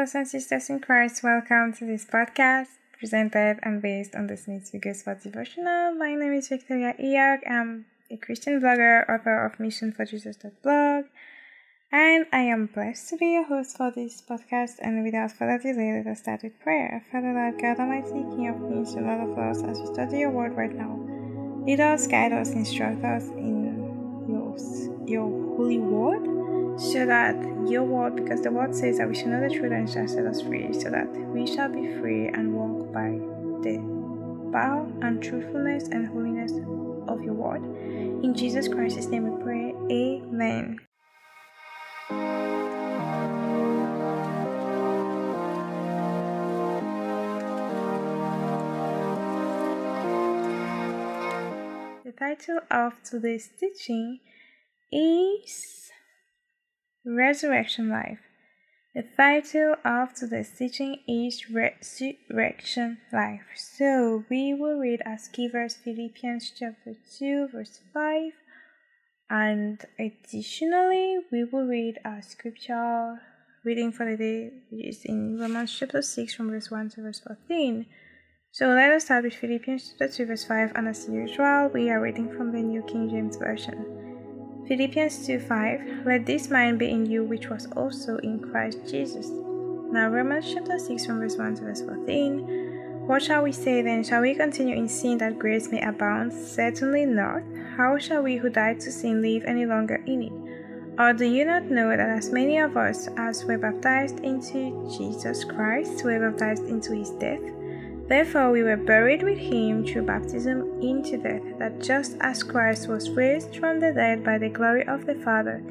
Brothers and sisters in Christ. Welcome to this podcast presented and based on the Smith Wigglesworth devotional. My name is Victoria Eyog. I'm a Christian blogger, author of Mission for and I am blessed to be your host for this podcast. And without further delay, let us start with prayer. Father, Lord God Almighty, King of Kings, Lord of Lords, as we study your word right now, lead us, guide us, instruct us in your, your holy word so that your word, because the word says that we shall know the truth and shall set us free, so that we shall be free and walk by the power and truthfulness and holiness of your word. In Jesus Christ's name we pray. Amen. The title of today's teaching is Resurrection Life. The title of today's teaching is Resurrection Life. So we will read as key verse Philippians chapter 2, verse 5. And additionally, we will read our scripture reading for the day, which is in Romans chapter 6, from verse 1 to verse 14. So let us start with Philippians chapter 2, verse 5, and as usual, we are reading from the New King James Version. Philippians 2 5 Let this mind be in you which was also in Christ Jesus. Now, Romans chapter 6 from verse 1 to verse 14. What shall we say then? Shall we continue in sin that grace may abound? Certainly not. How shall we who died to sin live any longer in it? Or do you not know that as many of us as were baptized into Jesus Christ were baptized into his death? Therefore, we were buried with him through baptism into death, that just as Christ was raised from the dead by the glory of the Father,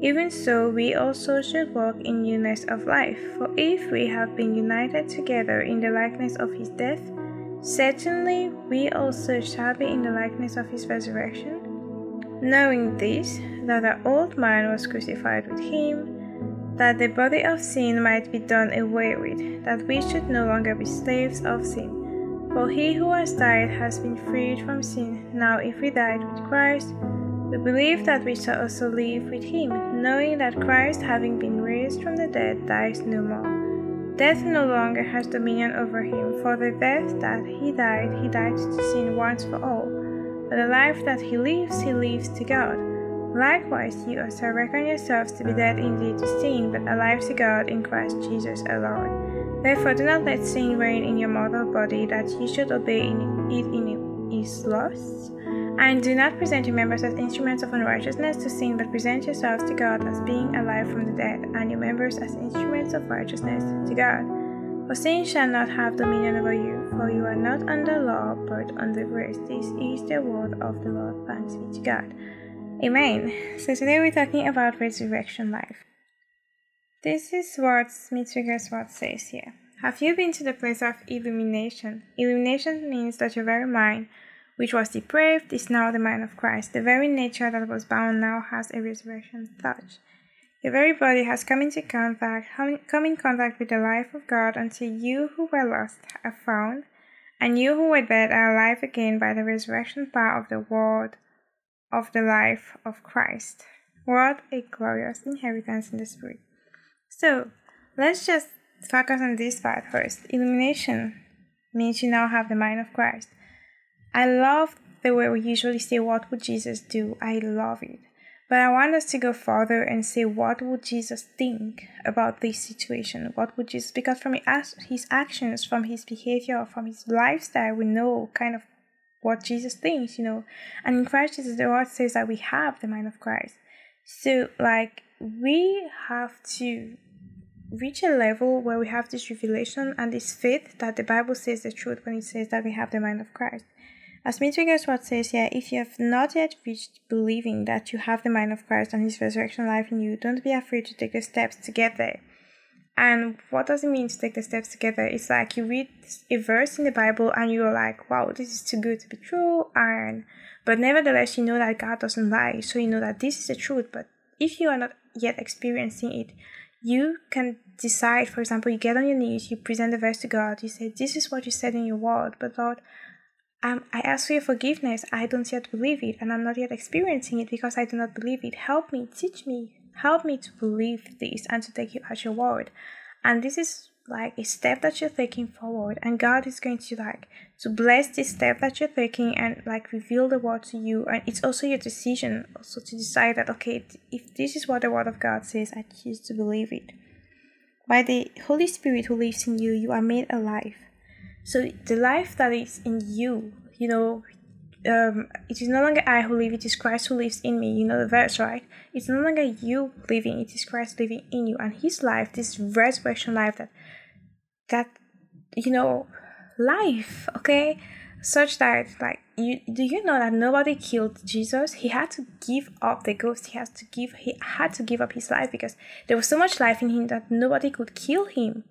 even so we also should walk in newness of life. For if we have been united together in the likeness of his death, certainly we also shall be in the likeness of his resurrection. Knowing this, that the old man was crucified with him, that the body of sin might be done away with, that we should no longer be slaves of sin. For he who has died has been freed from sin. Now, if we died with Christ, we believe that we shall also live with him, knowing that Christ, having been raised from the dead, dies no more. Death no longer has dominion over him, for the death that he died, he died to sin once for all. But the life that he lives, he lives to God. Likewise, you also reckon yourselves to be dead indeed to sin, but alive to God in Christ Jesus our Lord. Therefore, do not let sin reign in your mortal body, that you should obey in it in its lusts. And do not present your members as instruments of unrighteousness to sin, but present yourselves to God as being alive from the dead, and your members as instruments of righteousness to God. For sin shall not have dominion over you, for you are not under law, but under grace. This is the word of the Lord. Thanks be to God. Amen. So today we're talking about resurrection life. This is what Smith Wigglesworth says here. Have you been to the place of illumination? Illumination means that your very mind, which was depraved, is now the mind of Christ. The very nature that was bound now has a resurrection touch. Your very body has come into contact, come in contact with the life of God until you who were lost are found, and you who were dead are alive again by the resurrection power of the word of the life of Christ. What a glorious inheritance in the Spirit. So, let's just focus on this part first. Illumination means you now have the mind of Christ. I love the way we usually say, What would Jesus do? I love it. But I want us to go further and say, What would Jesus think about this situation? What would Jesus, because from his actions, from his behavior, from his lifestyle, we know kind of what Jesus thinks, you know. And in Christ Jesus, the word says that we have the mind of Christ. So, like, we have to reach a level where we have this revelation and this faith that the Bible says the truth when it says that we have the mind of Christ. As Smith Wigglesworth says here, if you have not yet reached believing that you have the mind of Christ and his resurrection life in you, don't be afraid to take the steps to get there. And what does it mean to take the steps together? It's like you read a verse in the Bible and you're like, wow, this is too good to be true. And but nevertheless, you know that God doesn't lie, so you know that this is the truth. But if you are not yet experiencing it, you can decide. For example, you get on your knees, you present the verse to God, you say, "This is what you said in your word, but Lord." Um, I ask for your forgiveness. I don't yet believe it, and I'm not yet experiencing it because I do not believe it. Help me, teach me, help me to believe this and to take you at your word. And this is like a step that you're taking forward and god is going to like to bless this step that you're taking and like reveal the word to you. And it's also your decision also to decide that okay if this is what the word of god says i choose to believe it. By the holy spirit who lives in you you are made alive. So the life that is in you you know um, it is no longer I who live, it is Christ who lives in me. You know the verse, right? It's no longer you living, it is Christ living in you. And his life, this resurrection life that that you know life, okay? Such that like you do you know that nobody killed Jesus? He had to give up the ghost. He has to give he had to give up his life because there was so much life in him that nobody could kill him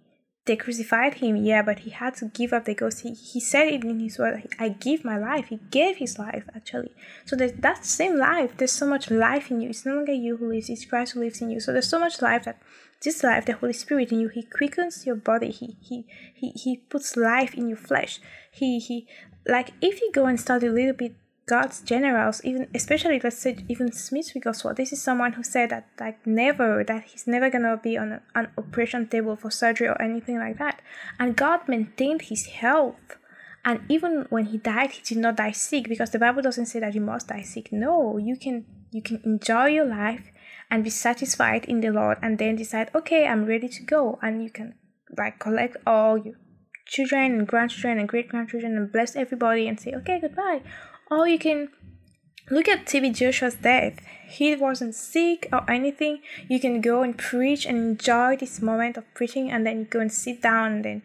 they crucified him, yeah, but he had to give up the ghost. He, he said it in his word, I give my life. He gave his life, actually. So there's that same life, there's so much life in you. It's no longer you who lives, it's Christ who lives in you. So there's so much life that this life, the Holy Spirit in you, He quickens your body. He He He He puts life in your flesh. He He like if you go and study a little bit God's generals, even especially let's say even Smith Wigglesworth, this is someone who said that like never that he's never gonna be on a, an operation table for surgery or anything like that. And God maintained his health. And even when he died, he did not die sick because the Bible doesn't say that you must die sick. No, you can you can enjoy your life and be satisfied in the Lord and then decide, okay, I'm ready to go. And you can like collect all your children and grandchildren and great grandchildren and bless everybody and say, okay, goodbye. Or you can look at TB Joshua's death. He wasn't sick or anything. You can go and preach and enjoy this moment of preaching and then you go and sit down and then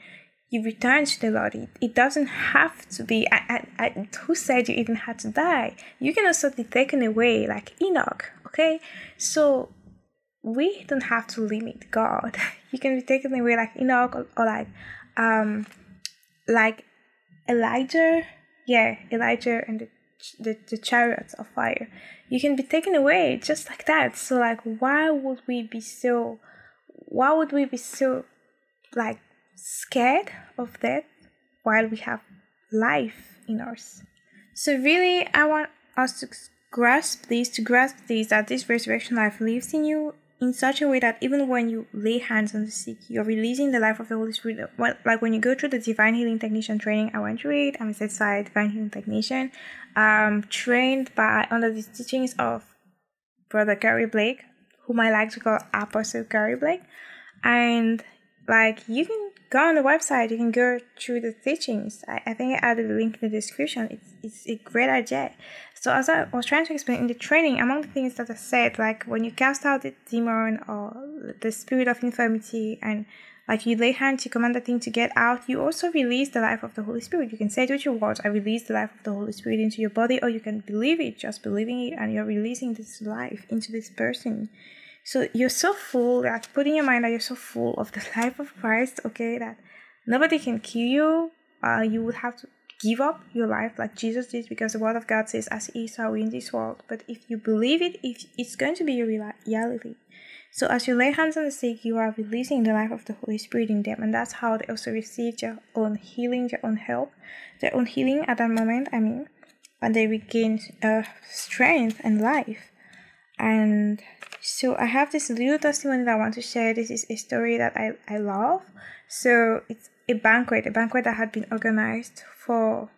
you return to the Lord. It, it doesn't have to be. I, I, I, who said you even had to die? You can also be taken away like Enoch, okay? So we don't have to limit God. You can be taken away like Enoch or, or like um like Elijah. Yeah, Elijah and the the, the chariots of fire. You can be taken away just like that. So like why would we be so why would we be so like scared of death while we have life in us? So really I want us to grasp this, to grasp this that this resurrection life lives in you in such a way that even when you lay hands on the sick, you're releasing the life of the Holy Spirit. Like when you go through the Divine Healing Technician training, I went through it. I'm a certified Divine Healing Technician, um, trained by under the teachings of Brother Curry Blake, whom I like to call Apostle Curry Blake. And like you can go on the website, you can go through the teachings. I, I think I added a link in the description. It's it's a great idea. So as I was trying to explain in the training, among the things that I said, like when you cast out the demon or the spirit of infirmity and like you lay hands, you command the thing to get out, you also release the life of the Holy Spirit. You can say it with your words, I release the life of the Holy Spirit into your body, or you can believe it, just believing it, and you're releasing this life into this person. So you're so full, that put in your mind that you're so full of the life of Christ, okay, that nobody can kill you. Uh, you would have to give up your life like Jesus did because the word of God says, as is are in this world. But if you believe it, if it's going to be your reality. So as you lay hands on the sick, you are releasing the life of the Holy Spirit in them, and that's how they also receive their own healing, their own help, their own healing at that moment. I mean, and they regain uh, strength and life. And so I have this little testimony that I want to share. This is a story that I, I love. So it's a banquet, a banquet that had been organized for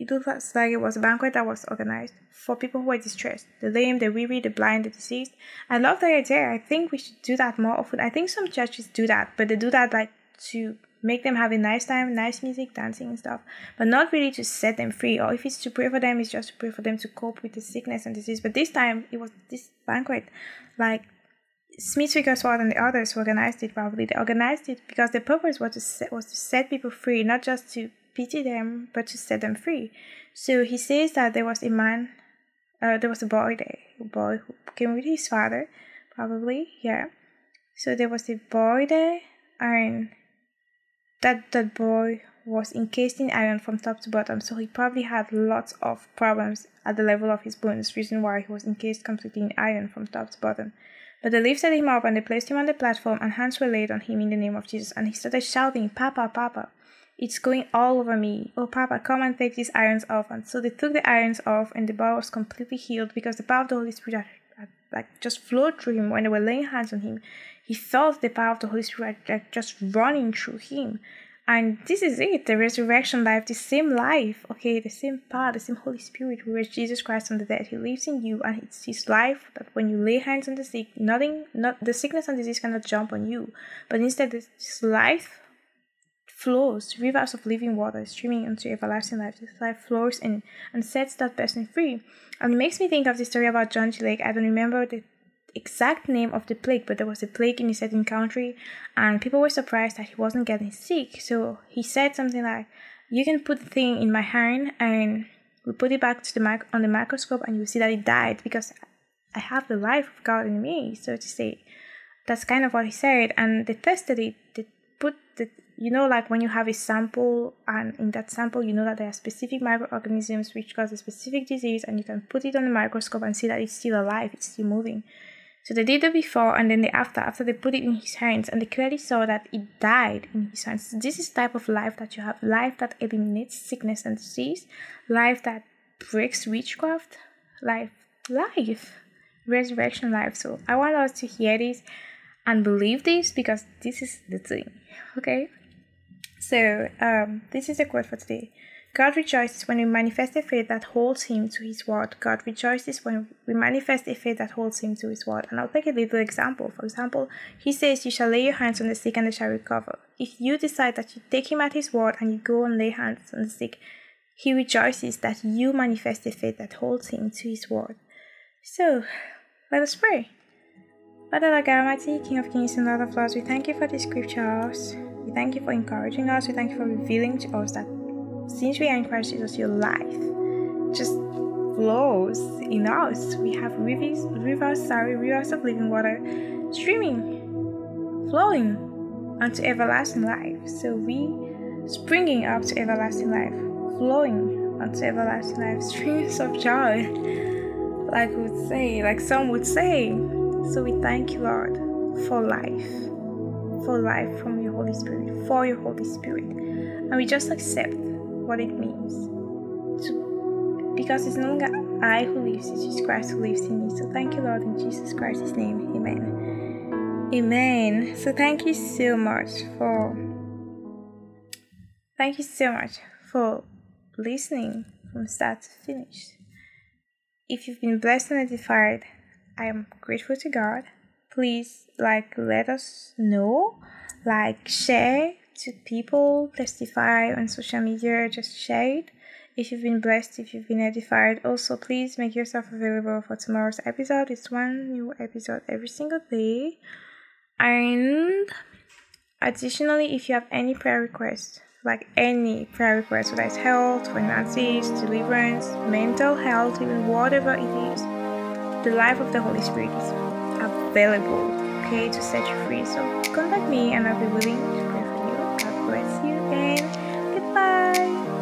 it looks like it was a banquet that was organized for people who were distressed the lame, the weary, the blind, the deceased. I love the idea. I think we should do that more often. I think some churches do that, but they do that like to make them have a nice time, nice music, dancing and stuff, but not really to set them free. Or if it's to pray for them, it's just to pray for them to cope with the sickness and disease. But this time it was this banquet, like Smith Wigglesworth and the others who organized it probably they organized it because the purpose was to set, was to set people free, not just to pity them, but to set them free. So he says that there was a man, uh, there was a boy there, a boy who came with his father, probably, yeah. So there was a boy there, and that that boy was encased in iron from top to bottom, so he probably had lots of problems at the level of his bones, reason why he was encased completely in iron from top to bottom. But they lifted him up and they placed him on the platform, and hands were laid on him in the name of Jesus, and he started shouting, Papa, Papa. It's going all over me. Oh, Papa, come and take these irons off. And so they took the irons off, and the boy was completely healed because the power of the Holy Spirit had, like just flowed through him when they were laying hands on him. He felt the power of the Holy Spirit like just running through him. And this is it, the resurrection life, the same life, okay, the same power, the same Holy Spirit who raised Jesus Christ from the dead. He lives in you and it's his life that when you lay hands on the sick, nothing not the sickness and disease cannot jump on you. But instead this life flows, rivers of living water streaming into everlasting life. This life flows in and sets that person free. And it makes me think of the story about John G. Lake. I don't remember the exact name of the plague, but there was a plague in a certain country, and people were surprised that he wasn't getting sick. So he said something like, "You can put the thing in my hand, and we put it back to the mic- on the microscope, and you see that it died because I have the life of God in me." So to say, that's kind of what he said, and they tested it. They put the you know like when you have a sample and in that sample you know that there are specific microorganisms which cause a specific disease and you can put it on the microscope and see that it's still alive it's still moving so they did the before and then the after, after they put it in his hands, and they clearly saw that it died in his hands. This is type of life that you have, life that eliminates sickness and disease, life that breaks witchcraft, life, life, resurrection life. So I want us to hear this and believe this because this is the thing. Okay. So um, this is the quote for today. God rejoices when we manifest a faith that holds Him to His word. God rejoices when we manifest a faith that holds Him to His word. And I'll take a little example. For example, He says, You shall lay your hands on the sick and they shall recover. If you decide that you take Him at His word and you go and lay hands on the sick, He rejoices that you manifest a faith that holds Him to His word. So, let us pray. Father, Almighty, King of Kings and Lord of Lords, we thank you for the scriptures. We thank you for encouraging us. We thank you for revealing to us that since we are in Christ Jesus, your life just flows in us. We have rivers, rivers, sorry, rivers of living water streaming, flowing unto everlasting life. So we springing up to everlasting life, flowing unto everlasting life, streams of joy, like would say, like some would say. So we thank you, Lord, for life, for life from your Holy Spirit, for your Holy Spirit. And we just accept what it means. To, because it's no longer I who lives, it's Jesus Christ who lives in me. So thank you, Lord, in Jesus Christ's name. Amen. Amen. So thank you so much for thank you so much for listening from start to finish. If you've been blessed and edified, I am grateful to God. Please like let us know, like share to people, testify on social media, just share it. If you've been blessed, if you've been edified, also please make yourself available for tomorrow's episode. It's one new episode every single day. And additionally, if you have any prayer requests, like any prayer request, whether it's health, finances, deliverance, mental health, even whatever it is, the life of the Holy Spirit is available, okay, to set you free. So contact me and I'll be willing to pray for you. And goodbye.